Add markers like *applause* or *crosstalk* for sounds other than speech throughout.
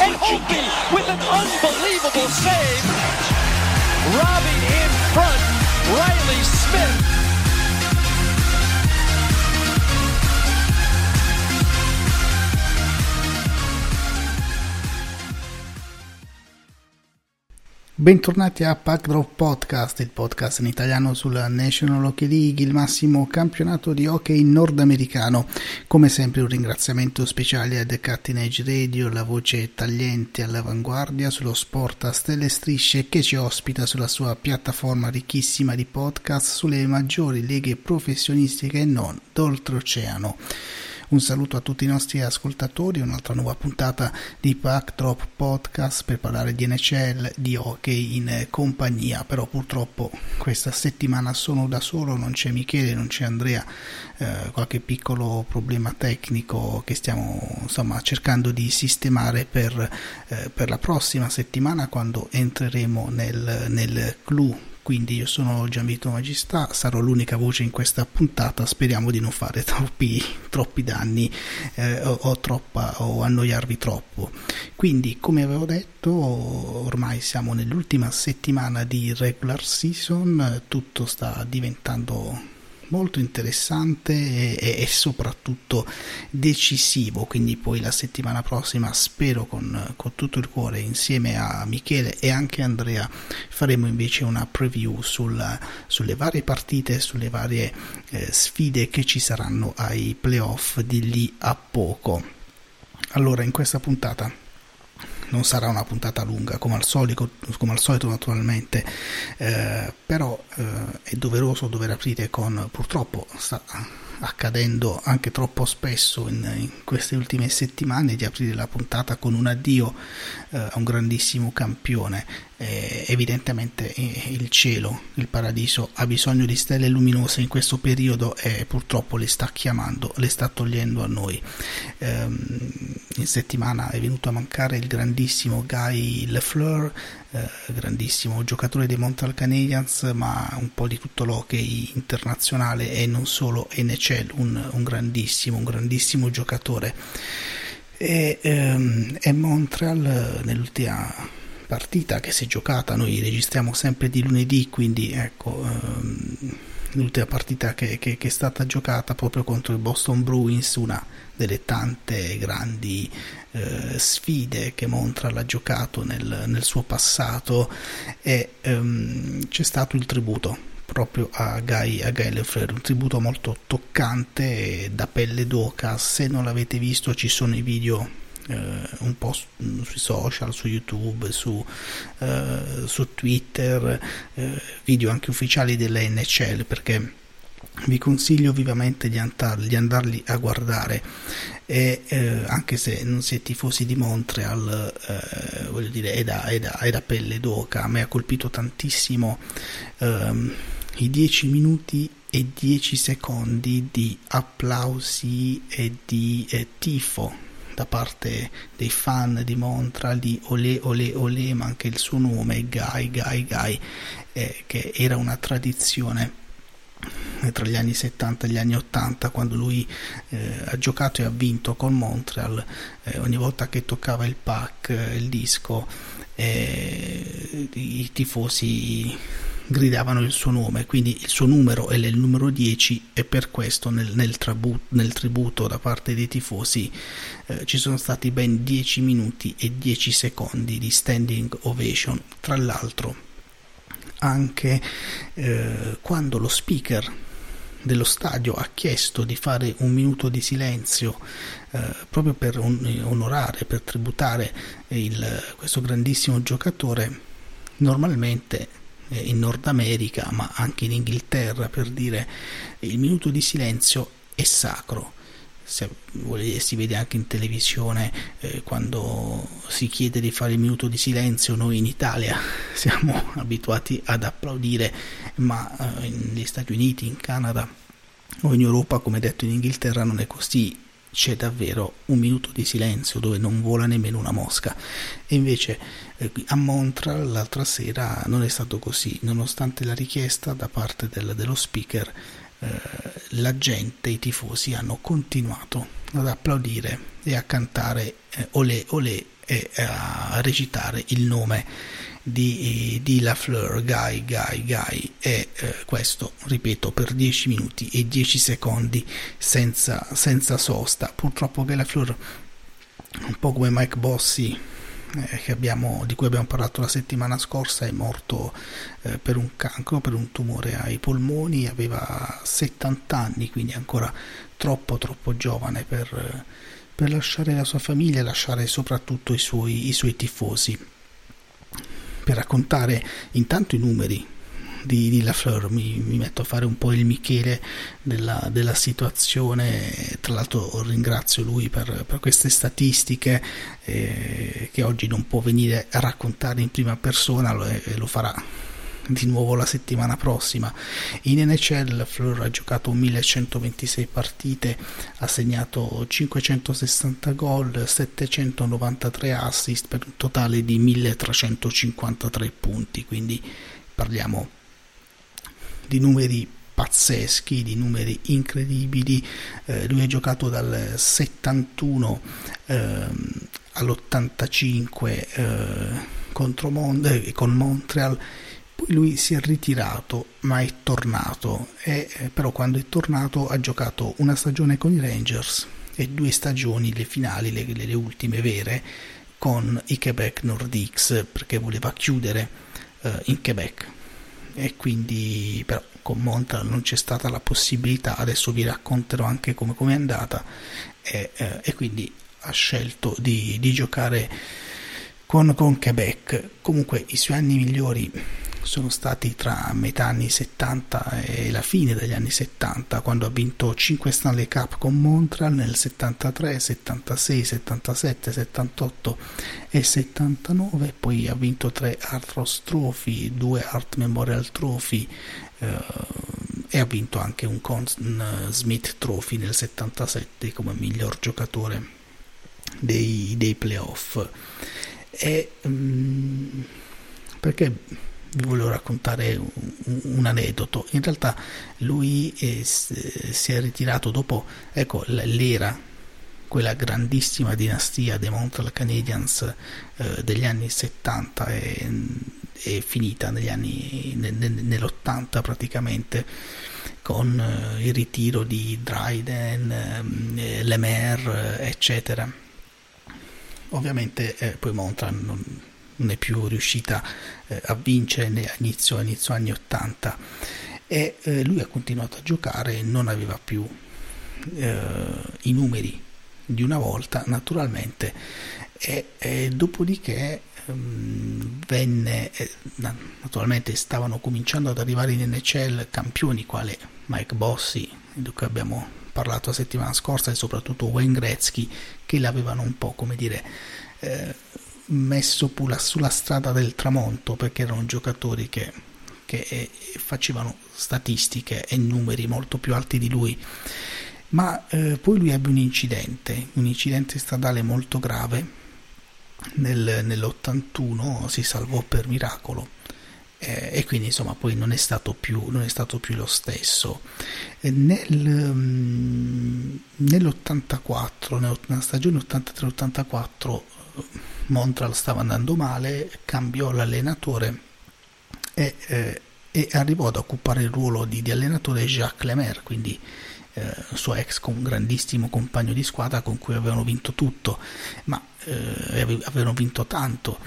And Opie with an unbelievable save. Robbie in front, Riley Smith. Bentornati a Pack Drop Podcast, il podcast in italiano sulla National Hockey League, il massimo campionato di hockey nordamericano. Come sempre un ringraziamento speciale a The Cutting Edge Radio, la voce tagliente all'avanguardia sullo sport a stelle e strisce che ci ospita sulla sua piattaforma ricchissima di podcast sulle maggiori leghe professionistiche e non d'oltreoceano. Un saluto a tutti i nostri ascoltatori, un'altra nuova puntata di Backdrop Podcast per parlare di NHL, di hockey in compagnia, però purtroppo questa settimana sono da solo, non c'è Michele, non c'è Andrea, eh, qualche piccolo problema tecnico che stiamo insomma cercando di sistemare per, eh, per la prossima settimana quando entreremo nel, nel clou quindi io sono Gianvito Magistà, sarò l'unica voce in questa puntata, speriamo di non fare troppi, troppi danni eh, o, o, troppa, o annoiarvi troppo. Quindi come avevo detto ormai siamo nell'ultima settimana di regular season, tutto sta diventando molto interessante e, e, soprattutto decisivo. Quindi poi la settimana prossima spero con, con, tutto il cuore insieme a Michele e anche Andrea faremo invece una preview sulla, sulle varie partite sulle varie eh, sfide che ci saranno ai playoff di lì a poco. Allora in questa puntata non sarà una puntata lunga come al solito, come al solito naturalmente, eh, però eh, è doveroso dover aprire con purtroppo sta accadendo anche troppo spesso in, in queste ultime settimane di aprire la puntata con un addio eh, a un grandissimo campione eh, evidentemente eh, il cielo, il paradiso ha bisogno di stelle luminose in questo periodo e purtroppo le sta chiamando, le sta togliendo a noi. Ehm, in settimana è venuto a mancare il grandissimo Guy Lefleur, eh, grandissimo giocatore dei Montreal Canadiens, ma un po' di tutto l'hockey internazionale e non solo NHL, un, un grandissimo, un grandissimo giocatore. E, ehm, e Montreal nell'ultima partita che si è giocata, noi registriamo sempre di lunedì, quindi ecco, ehm, l'ultima partita che, che, che, è stata giocata proprio contro il Boston Bruins, una delle tante grandi eh, sfide che Montreal ha giocato nel, nel suo passato e ehm, c'è stato il tributo proprio a Guy, a Guy Lefleur, un tributo molto toccante da pelle d'oca, se non l'avete visto ci sono i video un po' su, sui social, su YouTube, su, eh, su Twitter, eh, video anche ufficiali dell'NCL perché vi consiglio vivamente di, andarli, di andarli a guardare. E eh, anche se non siete tifosi di Montreal eh, voglio dire è da, è, da, è da, pelle d'oca a me ha colpito tantissimo ehm, i 10 minuti e 10 secondi di applausi e di eh, tifo da parte dei fan di Montreal di Olé Olé Olé, ma anche il suo nome, Guy Guy Guy, eh, che era una tradizione tra gli anni 70 e gli anni 80 quando lui eh, ha giocato e ha vinto con Montreal eh, ogni volta che toccava il pack il disco eh, i tifosi gridavano il suo nome, quindi il suo numero è il numero 10 e per questo nel, nel, trabu- nel tributo da parte dei tifosi eh, ci sono stati ben 10 minuti e 10 secondi di standing ovation. Tra l'altro anche eh, quando lo speaker dello stadio ha chiesto di fare un minuto di silenzio eh, proprio per on- onorare, per tributare il, questo grandissimo giocatore, normalmente in Nord America, ma anche in Inghilterra, per dire il minuto di silenzio è sacro. Se si vede anche in televisione eh, quando si chiede di fare il minuto di silenzio, noi in Italia *laughs* siamo abituati ad applaudire, ma eh, negli Stati Uniti, in Canada o in Europa, come detto in Inghilterra, non è così c'è davvero un minuto di silenzio dove non vola nemmeno una mosca. E invece eh, a Montreal l'altra sera non è stato così. Nonostante la richiesta da parte del, dello speaker eh, la gente, i tifosi hanno continuato ad applaudire e a cantare eh, olè olè e a recitare il nome di, di Lafleur, Guy, Guy, Guy e eh, questo, ripeto, per 10 minuti e 10 secondi senza, senza sosta. Purtroppo Guy Lafleur, un po' come Mike Bossi, eh, abbiamo, di cui abbiamo parlato la settimana scorsa, è morto eh, per un cancro, per un tumore ai polmoni, aveva 70 anni, quindi ancora troppo troppo giovane per, per lasciare la sua famiglia e lasciare soprattutto i suoi, i suoi tifosi per raccontare intanto i numeri di, di Lafleur, mi, mi, metto a fare un po' il Michele della, della situazione, tra l'altro ringrazio lui per, per queste statistiche eh, che oggi non può venire a raccontare in prima persona lo, e lo farà di nuovo la settimana prossima. In NHL Fleur ha giocato 1126 partite, ha segnato 560 gol, 793 assist per un totale di 1353 punti, quindi parliamo di numeri pazzeschi, di numeri incredibili. Eh, lui ha giocato dal 71 eh, all'85 eh, contro Mon- eh, con Montreal poi lui si è ritirato, ma è tornato. E, eh, però quando è tornato ha giocato una stagione con i Rangers e due stagioni, le finali, le, le ultime vere, con i Quebec Nordiques perché voleva chiudere eh, in Quebec. E quindi però con Montreal non c'è stata la possibilità, adesso vi racconterò anche come è andata e, eh, e, quindi ha scelto di, di giocare con, con Quebec. Comunque i suoi anni migliori sono stati tra metà anni 70 e la fine degli anni 70, quando ha vinto 5 Stanley Cup con Montreal nel 73, 76, 77, 78 e 79, poi ha vinto 3 Art Ross Trophy, 2 Art Memorial Trophy eh, e ha vinto anche un Conn Smith Trophy nel 77 come miglior giocatore dei, dei playoff. E, um, perché vi volevo raccontare un, un, aneddoto. In realtà lui eh, si è ritirato dopo, ecco, l'era, quella grandissima dinastia dei Montreal Canadiens eh, degli anni 70 è, è finita negli anni, ne, nell'80 praticamente con eh, il ritiro di Dryden, eh, Lemaire, eccetera. Ovviamente eh, poi Montreal non, non è più riuscita eh, a vincere a inizio, inizio anni 80 e eh, lui ha continuato a giocare non aveva più eh, i numeri di una volta. Naturalmente e, e dopodiché ehm, venne eh, naturalmente stavano cominciando ad arrivare in NHL campioni quale Mike Bossi di cui abbiamo parlato la settimana scorsa e soprattutto Wayne Gretzky che l'avevano un po' come dire eh, messo sulla strada del tramonto perché erano giocatori che, che eh, facevano statistiche e numeri molto più alti di lui. Ma eh, poi lui ebbe un incidente un incidente stradale molto grave. Nel, nell'81 si salvò per miracolo. Eh, e quindi insomma poi non è stato più, è stato più lo stesso. Nel, um, nell'84 nella stagione 83-84 Montreal stava andando male, cambiò l'allenatore e, eh, e arrivò ad occupare il ruolo di, di allenatore Jacques Lemaire, quindi eh, suo ex con grandissimo compagno di squadra con cui avevano vinto tutto, ma eh, avevano vinto tanto.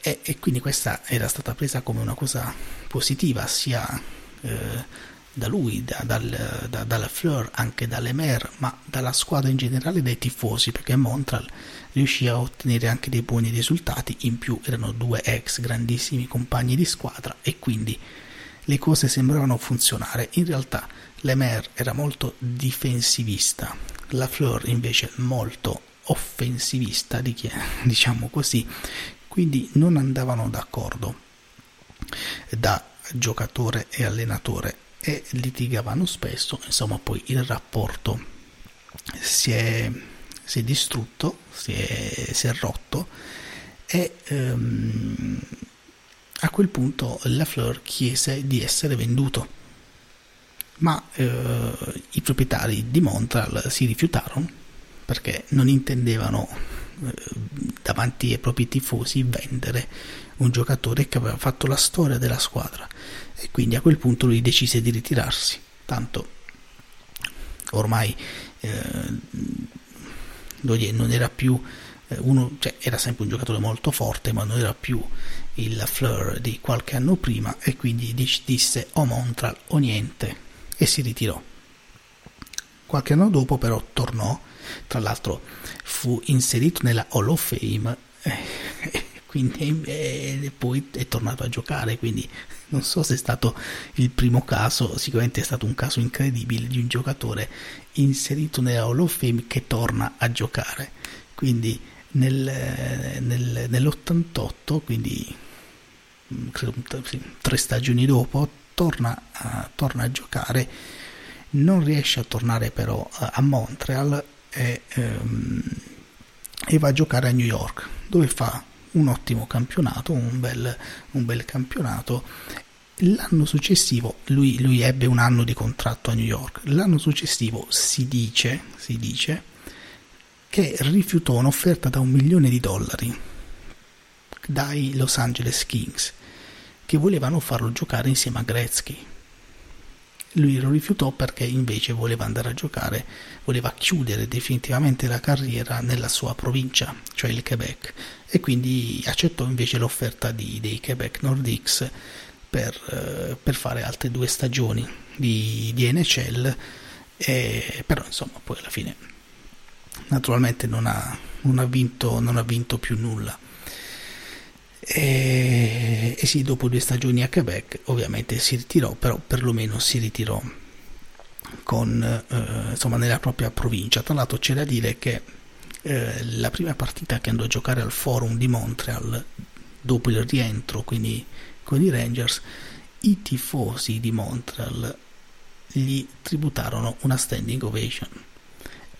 E, e, quindi questa era stata presa come una cosa positiva sia eh, da lui, da, dal, da, dalla Fleur, anche dall'Emer, ma dalla squadra in generale, dai tifosi, perché Montreal riuscì a ottenere anche dei buoni risultati, in più erano due ex grandissimi compagni di squadra e quindi le cose sembravano funzionare. In realtà l'Emer era molto difensivista, la Fleur invece molto offensivista, *laughs* diciamo così, quindi non andavano d'accordo da giocatore e allenatore e litigavano spesso, insomma poi il rapporto si è, si è distrutto, si è, si è, rotto e um, a quel punto Lafleur chiese di essere venduto, ma uh, i proprietari di Montreal si rifiutarono perché non intendevano davanti ai propri tifosi vendere un giocatore che aveva fatto la storia della squadra e quindi a quel punto lui decise di ritirarsi. Tanto ormai eh, non era più eh, uno, cioè era sempre un giocatore molto forte, ma non era più il Fleur di qualche anno prima e quindi disse o Montreal o niente e si ritirò. Qualche anno dopo però tornò, tra l'altro fu inserito nella Hall of Fame eh, *laughs* quindi eh, poi è tornato a giocare, quindi non so se è stato il primo caso, sicuramente è stato un caso incredibile di un giocatore inserito nella Hall of Fame che torna a giocare, quindi nel, nel, nell'88, quindi mm, tre stagioni dopo, torna a, torna a, giocare, non riesce a tornare però a, a Montreal e, um, e va a giocare a New York, dove fa un ottimo campionato, un bel, un bel campionato. L'anno successivo, lui, lui, ebbe un anno di contratto a New York, l'anno successivo si dice, si dice che rifiutò un'offerta da un milione di dollari dai Los Angeles Kings che volevano farlo giocare insieme a Gretzky lui lo rifiutò perché invece voleva andare a giocare, voleva chiudere definitivamente la carriera nella sua provincia, cioè il Quebec, e quindi accettò invece l'offerta di, dei Quebec Nordics per, eh, per, fare altre due stagioni di, di NHL, e, però insomma poi alla fine naturalmente non ha, non ha, vinto, non ha vinto più nulla. E, e sì, dopo due stagioni a Quebec ovviamente si ritirò, però perlomeno si ritirò con, eh, insomma, nella propria provincia. Tra l'altro c'è da dire che eh, la prima partita che andò a giocare al Forum di Montreal dopo il rientro, quindi con i Rangers, i tifosi di Montreal gli tributarono una standing ovation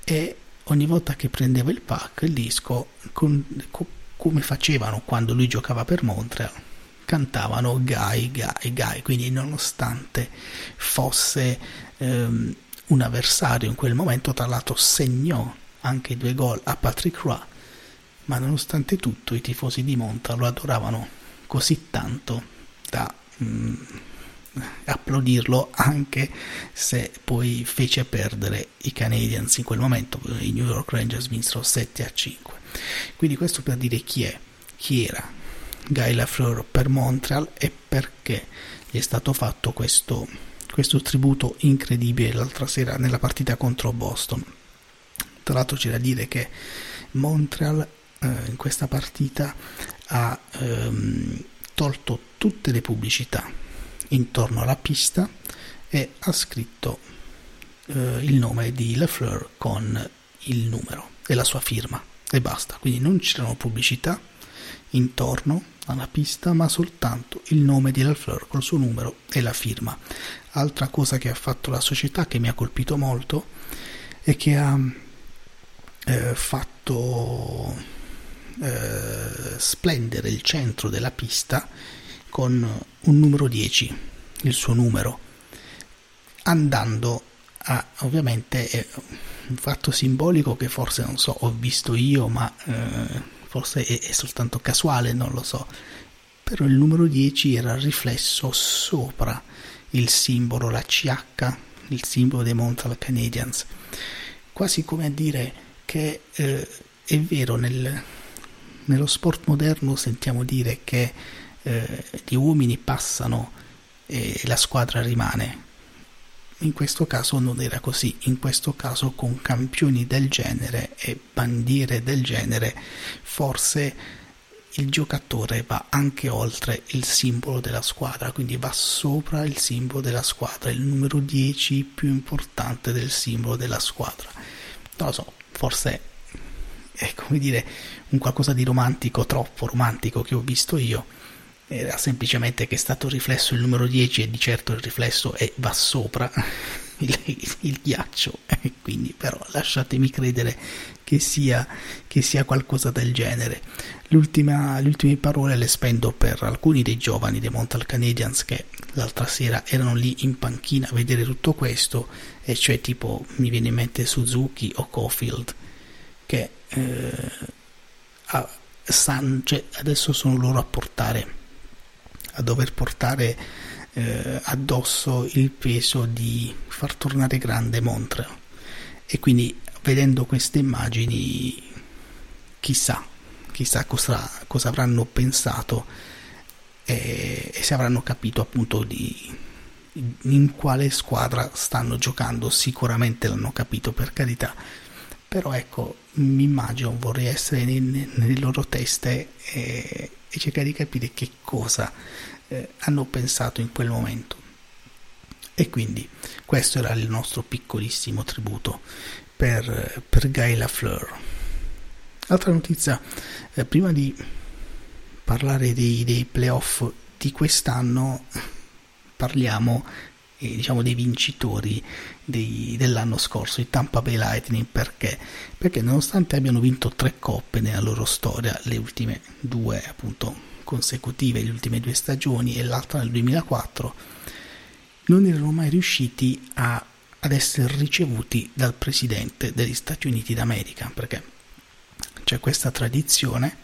e ogni volta che prendeva il pack il disco con, con come facevano quando lui giocava per Montreal, cantavano Guy, Guy, Guy, quindi nonostante fosse ehm, un avversario in quel momento, tra l'altro segnò anche due gol a Patrick Roy, ma nonostante tutto i tifosi di Montreal lo adoravano così tanto da mm, applaudirlo anche se poi fece perdere i Canadiens in quel momento, i New York Rangers vinsero 7 a 5. Quindi questo per dire chi è, chi era Guy Lafleur per Montreal e perché gli è stato fatto questo, questo tributo incredibile l'altra sera nella partita contro Boston. Tra l'altro c'è da dire che Montreal eh, in questa partita ha ehm, tolto tutte le pubblicità intorno alla pista e ha scritto eh, il nome di Lafleur con il numero e la sua firma e basta. Quindi non c'erano pubblicità intorno alla pista, ma soltanto il nome di Lafleur col suo numero e la firma. Altra cosa che ha fatto la società che mi ha colpito molto è che ha eh, fatto eh, splendere il centro della pista con un numero 10, il suo numero, andando a ovviamente è un fatto simbolico che forse non so, ho visto io, ma eh, forse è, è, soltanto casuale, non lo so. Però il numero 10 era riflesso sopra il simbolo, la CH, il simbolo dei Montreal Canadiens, quasi come a dire che eh, è vero, nel, nello sport moderno sentiamo dire che eh, gli uomini passano e la squadra rimane in questo caso non era così, in questo caso con campioni del genere e bandiere del genere forse il giocatore va anche oltre il simbolo della squadra, quindi va sopra il simbolo della squadra, il numero 10 più importante del simbolo della squadra. Non lo so, forse è come dire un qualcosa di romantico, troppo romantico che ho visto io. Era semplicemente che è stato riflesso il numero 10 e di certo il riflesso è, va sopra *laughs* il, il ghiaccio, quindi però lasciatemi credere che sia, che sia qualcosa del genere. Le ultime parole le spendo per alcuni dei giovani dei Montreal Canadiens che l'altra sera erano lì in panchina a vedere tutto questo, e cioè tipo mi viene in mente Suzuki o Cofield, che eh, a, san, cioè, adesso sono loro a portare, a dover portare eh, addosso il peso di far tornare grande Montreal. E quindi vedendo queste immagini, chissà, chissà cosa, cosa avranno pensato e, e, se avranno capito appunto di in quale squadra stanno giocando. Sicuramente l'hanno capito per carità, però ecco, mi immagino, vorrei essere nel, nelle loro teste e, e, cercare di capire che cosa eh, hanno pensato in quel momento. E quindi questo era il nostro piccolissimo tributo per, per Guy Lafleur. Altra notizia, eh, prima di parlare dei, dei, playoff di quest'anno, parliamo diciamo dei vincitori dei, dell'anno scorso, i Tampa Bay Lightning, perché? Perché nonostante abbiano vinto tre coppe nella loro storia, le ultime due appunto consecutive, le ultime due stagioni e l'altra nel 2004, non erano mai riusciti a ad essere ricevuti dal presidente degli Stati Uniti d'America, perché? C'è questa tradizione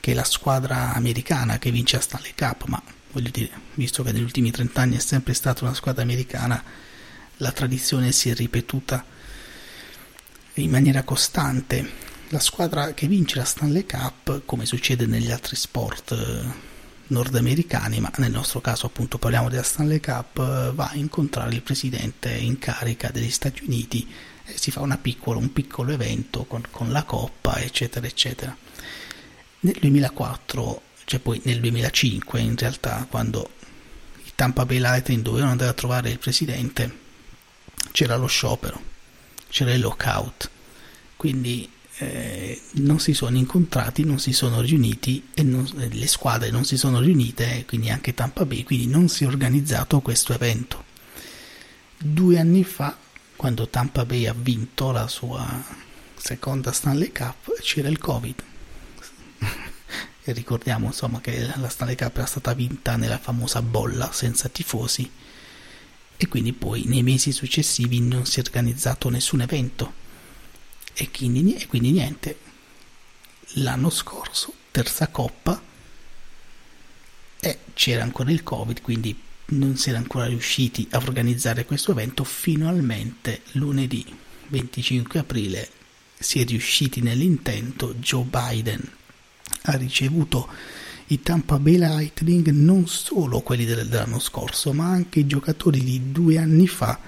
che la squadra americana che vince a Stanley Cup, ma voglio dire, visto che negli ultimi 30 anni è sempre stata una squadra americana, la tradizione si è ripetuta in maniera costante. La squadra che vince la Stanley Cup, come succede negli altri sport nordamericani, ma nel nostro caso appunto parliamo della Stanley Cup, eh, va a incontrare il presidente in carica degli Stati Uniti e si fa piccolo, un piccolo evento con, con, la coppa, eccetera, eccetera. Nel 2004, cioè poi nel 2005 in realtà, quando i Tampa Bay Lightning dovevano andare a trovare il presidente, c'era lo sciopero, c'era il lockout, quindi eh, non si sono incontrati, non si sono riuniti e non, le squadre non si sono riunite, quindi anche Tampa Bay, quindi non si è organizzato questo evento. Due anni fa, quando Tampa Bay ha vinto la sua seconda Stanley Cup, c'era il Covid. E ricordiamo insomma che la Stanley Cup era stata vinta nella famosa bolla senza tifosi e quindi poi nei mesi successivi non si è organizzato nessun evento e quindi, e quindi niente. L'anno scorso, terza coppa, e c'era ancora il Covid, quindi non si era ancora riusciti a organizzare questo evento. Finalmente, lunedì 25 aprile, si è riusciti nell'intento. Joe Biden ha ricevuto i Tampa Bay Lightning, non solo quelli dell'anno scorso, ma anche i giocatori di due anni fa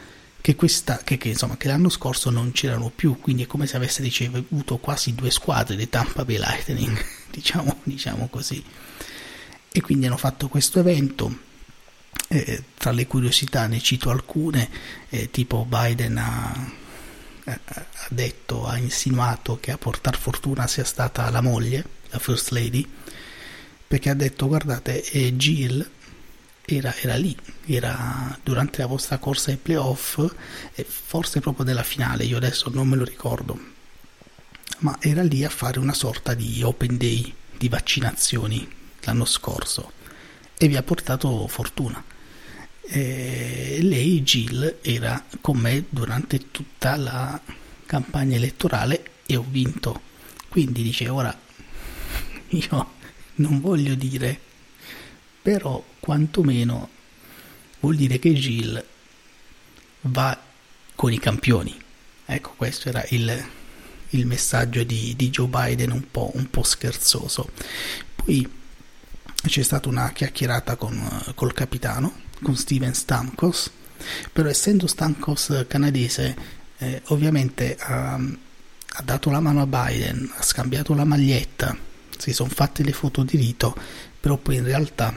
che, questa, che, che, insomma, che l'anno scorso non c'erano più, quindi è come se avesse ricevuto quasi due squadre di Tampa Bay Lightning, *laughs* diciamo, diciamo così. E quindi hanno fatto questo evento. Eh, tra le curiosità ne cito alcune, eh, tipo Biden ha, ha, detto, ha insinuato che a portare fortuna sia stata la moglie, la First Lady, perché ha detto guardate, eh, Jill era, era, lì, era durante la vostra corsa ai playoff, e forse proprio nella finale, io adesso non me lo ricordo, ma era lì a fare una sorta di open day di vaccinazioni l'anno scorso e vi ha portato fortuna. E lei, Jill, era con me durante tutta la campagna elettorale e ho vinto. Quindi dice ora io non voglio dire però quantomeno vuol dire che Gilles va con i campioni. Ecco, questo era il, il messaggio di, di, Joe Biden un po', un po', scherzoso. Poi c'è stata una chiacchierata con, col capitano, con Steven Stamkos, però essendo Stankos canadese eh, ovviamente ha, ha dato la mano a Biden, ha scambiato la maglietta, si sono fatte le foto di rito, però poi in realtà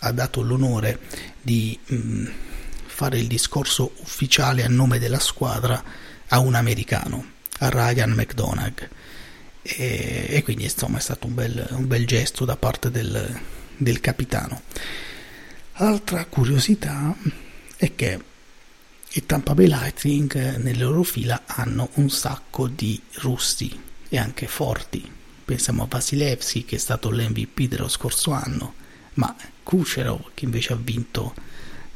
ha dato l'onore di mh, mm, fare il discorso ufficiale a nome della squadra a un americano, a Ryan McDonagh. E, e quindi insomma è stato un bel, un bel gesto da parte del, del capitano. Altra curiosità è che i Tampa Bay Lightning nelle loro fila hanno un sacco di russi e anche forti. Pensiamo a Vasilevski che è stato l'MVP dello scorso anno, ma Kucherov che invece ha vinto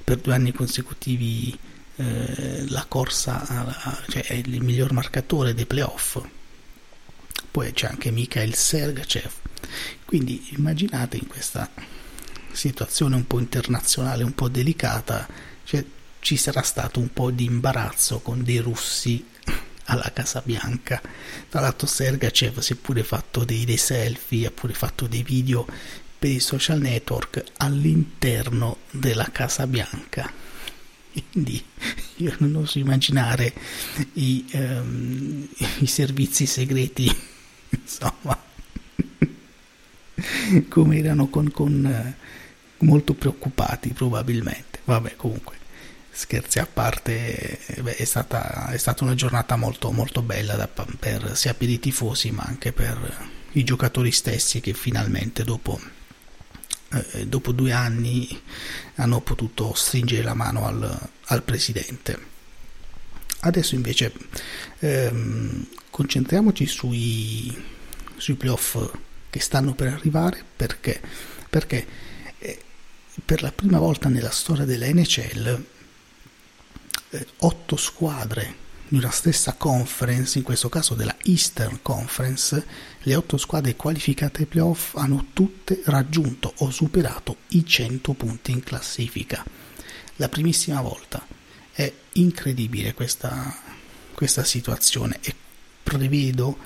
per due anni consecutivi eh, la corsa, a, a, cioè è il miglior marcatore dei playoff. Poi c'è anche Mikhail Sergachev. Quindi immaginate in questa situazione un po' internazionale, un po' delicata, cioè, ci sarà stato un po' di imbarazzo con dei russi alla Casa Bianca. Tra l'altro Sergachev si è pure fatto dei, dei selfie, ha pure fatto dei video per i social network all'interno della Casa Bianca. *laughs* Quindi io non oso immaginare i, um, i servizi segreti, *laughs* insomma, come erano con, con uh, molto preoccupati probabilmente. Vabbè, comunque, scherzi a parte, beh, è, stata, è, stata, una giornata molto, molto bella da, per, sia per i tifosi ma anche per i giocatori stessi che finalmente dopo eh, dopo due anni hanno potuto stringere la mano al, al presidente. Adesso invece ehm, concentriamoci sui, sui playoff che stanno per arrivare perché, perché eh, per la prima volta nella storia della NHL otto squadre di una stessa conference, in questo caso della Eastern Conference, le otto squadre qualificate ai playoff hanno tutte raggiunto o superato i 100 punti in classifica. La primissima volta. È incredibile questa, questa situazione e prevedo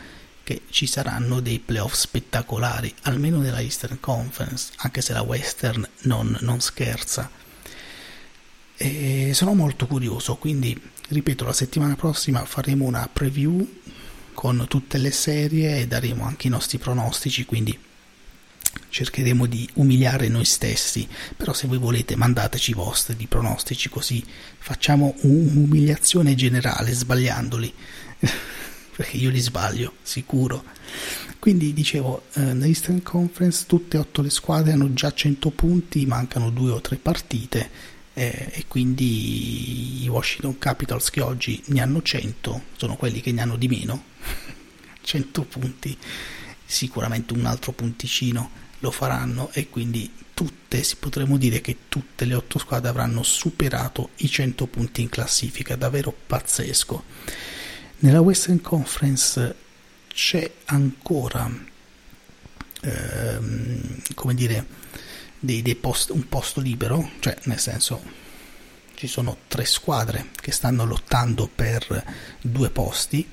che ci saranno dei playoff spettacolari, almeno nella Eastern Conference, anche se la Western non, non scherza. E sono molto curioso, quindi ripeto, la settimana prossima faremo una preview con tutte le serie e daremo anche i nostri pronostici, quindi cercheremo di umiliare noi stessi, però se voi volete mandateci i vostri di pronostici così facciamo un'umiliazione generale sbagliandoli, *laughs* perché io li sbaglio, sicuro. Quindi dicevo, eh, nell'Eastern Conference tutte e otto le squadre hanno già 100 punti, mancano due o tre partite eh, e quindi i Washington Capitals che oggi ne hanno 100 sono quelli che ne hanno di meno. *laughs* 100 punti sicuramente un altro punticino lo faranno e quindi tutte si potremmo dire che tutte le otto squadre avranno superato i 100 punti in classifica davvero pazzesco. Nella Western Conference c'è ancora ehm, come dire dei, dei post, un posto libero, cioè nel senso ci sono tre squadre che stanno lottando per due posti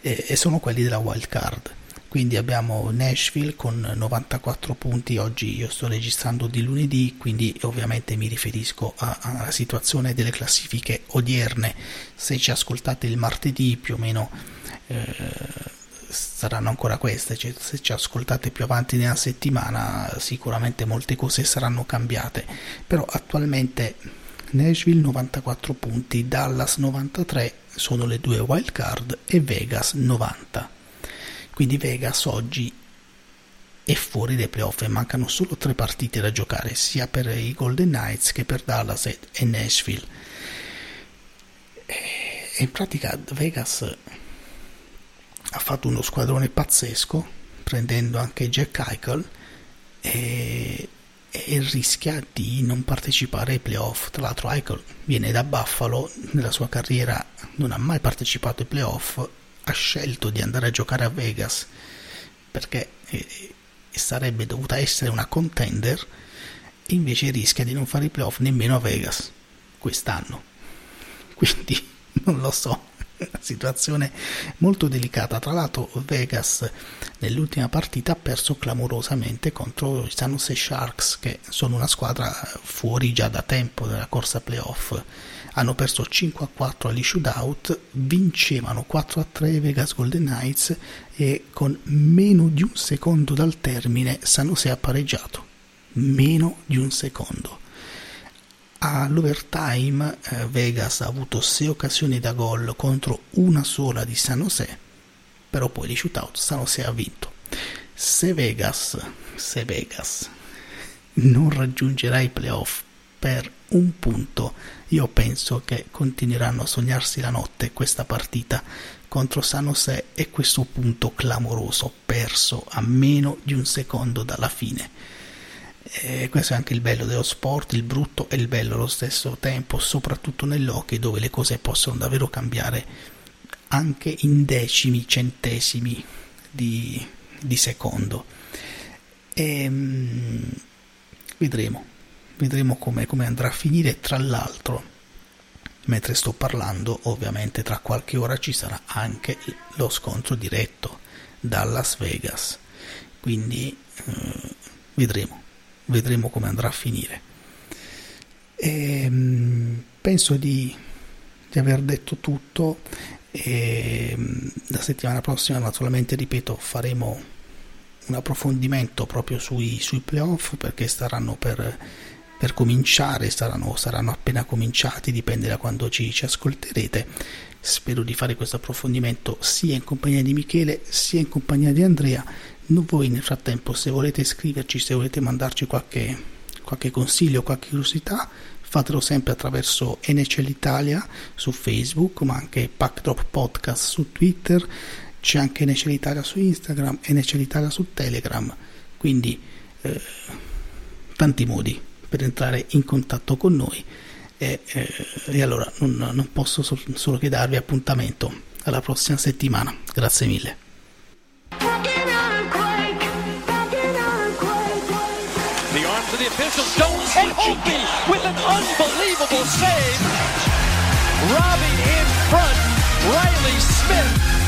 e, e sono quelli della wild card. Quindi abbiamo Nashville con 94 punti, oggi io sto registrando di lunedì, quindi ovviamente mi riferisco alla situazione delle classifiche odierne. Se ci ascoltate il martedì più o meno eh, saranno ancora queste, cioè, se ci ascoltate più avanti nella settimana sicuramente molte cose saranno cambiate, però attualmente Nashville 94 punti, Dallas 93 sono le due wild card e Vegas 90. Quindi Vegas oggi è fuori dai playoff e mancano solo tre partite da giocare sia per i Golden Knights che per Dallas e Nashville. E in pratica Vegas ha fatto uno squadrone pazzesco prendendo anche Jack Eichel e, e, rischia di non partecipare ai playoff. Tra l'altro Eichel viene da Buffalo nella sua carriera non ha mai partecipato ai playoff ha scelto di andare a giocare a Vegas perché sarebbe dovuta essere una contender e invece rischia di non fare i playoff nemmeno a Vegas quest'anno. Quindi non lo so una *laughs* situazione molto delicata. Tra l'altro, Vegas nell'ultima partita ha perso clamorosamente contro i San Jose Sharks, che sono una squadra fuori già da tempo dalla corsa playoff. Hanno perso 5 a 4 agli shootout, vincevano 4 a 3 Vegas Golden Knights e con meno di un secondo dal termine San Jose ha pareggiato. Meno di un secondo All'overtime eh, Vegas ha avuto 6 occasioni da gol contro una sola di San Jose, però poi di shootout San Jose ha vinto. Se Vegas, se Vegas non raggiungerà i playoff per un punto, io penso che continueranno a sognarsi la notte questa partita contro San Jose e questo punto clamoroso perso a meno di un secondo dalla fine e questo è anche il bello dello sport, il brutto e il bello allo stesso tempo, soprattutto nell'hockey dove le cose possono davvero cambiare anche in decimi, centesimi di, di secondo. E, um, vedremo, vedremo come, come andrà a finire. Tra l'altro, mentre sto parlando, ovviamente tra qualche ora ci sarà anche lo scontro diretto da Las Vegas. Quindi eh, vedremo vedremo come andrà a finire. E, ehm, penso di, di, aver detto tutto. E, ehm, la settimana prossima, naturalmente, ripeto, faremo un approfondimento proprio sui, sui playoff perché staranno per, per cominciare, saranno, saranno, appena cominciati, dipende da quando ci, ci ascolterete. Spero di fare questo approfondimento sia in compagnia di Michele sia in compagnia di Andrea. Voi nel frattempo se volete scriverci, se volete mandarci qualche, qualche consiglio, qualche curiosità, fatelo sempre attraverso NCL Italia su Facebook, ma anche Packdrop Podcast su Twitter, c'è anche NCL Italia su Instagram, NCL Italia su Telegram, quindi eh, tanti modi per entrare in contatto con noi e, eh, e allora non, non posso solo che darvi appuntamento alla prossima settimana. Grazie mille. Robbing in front, Riley Smith.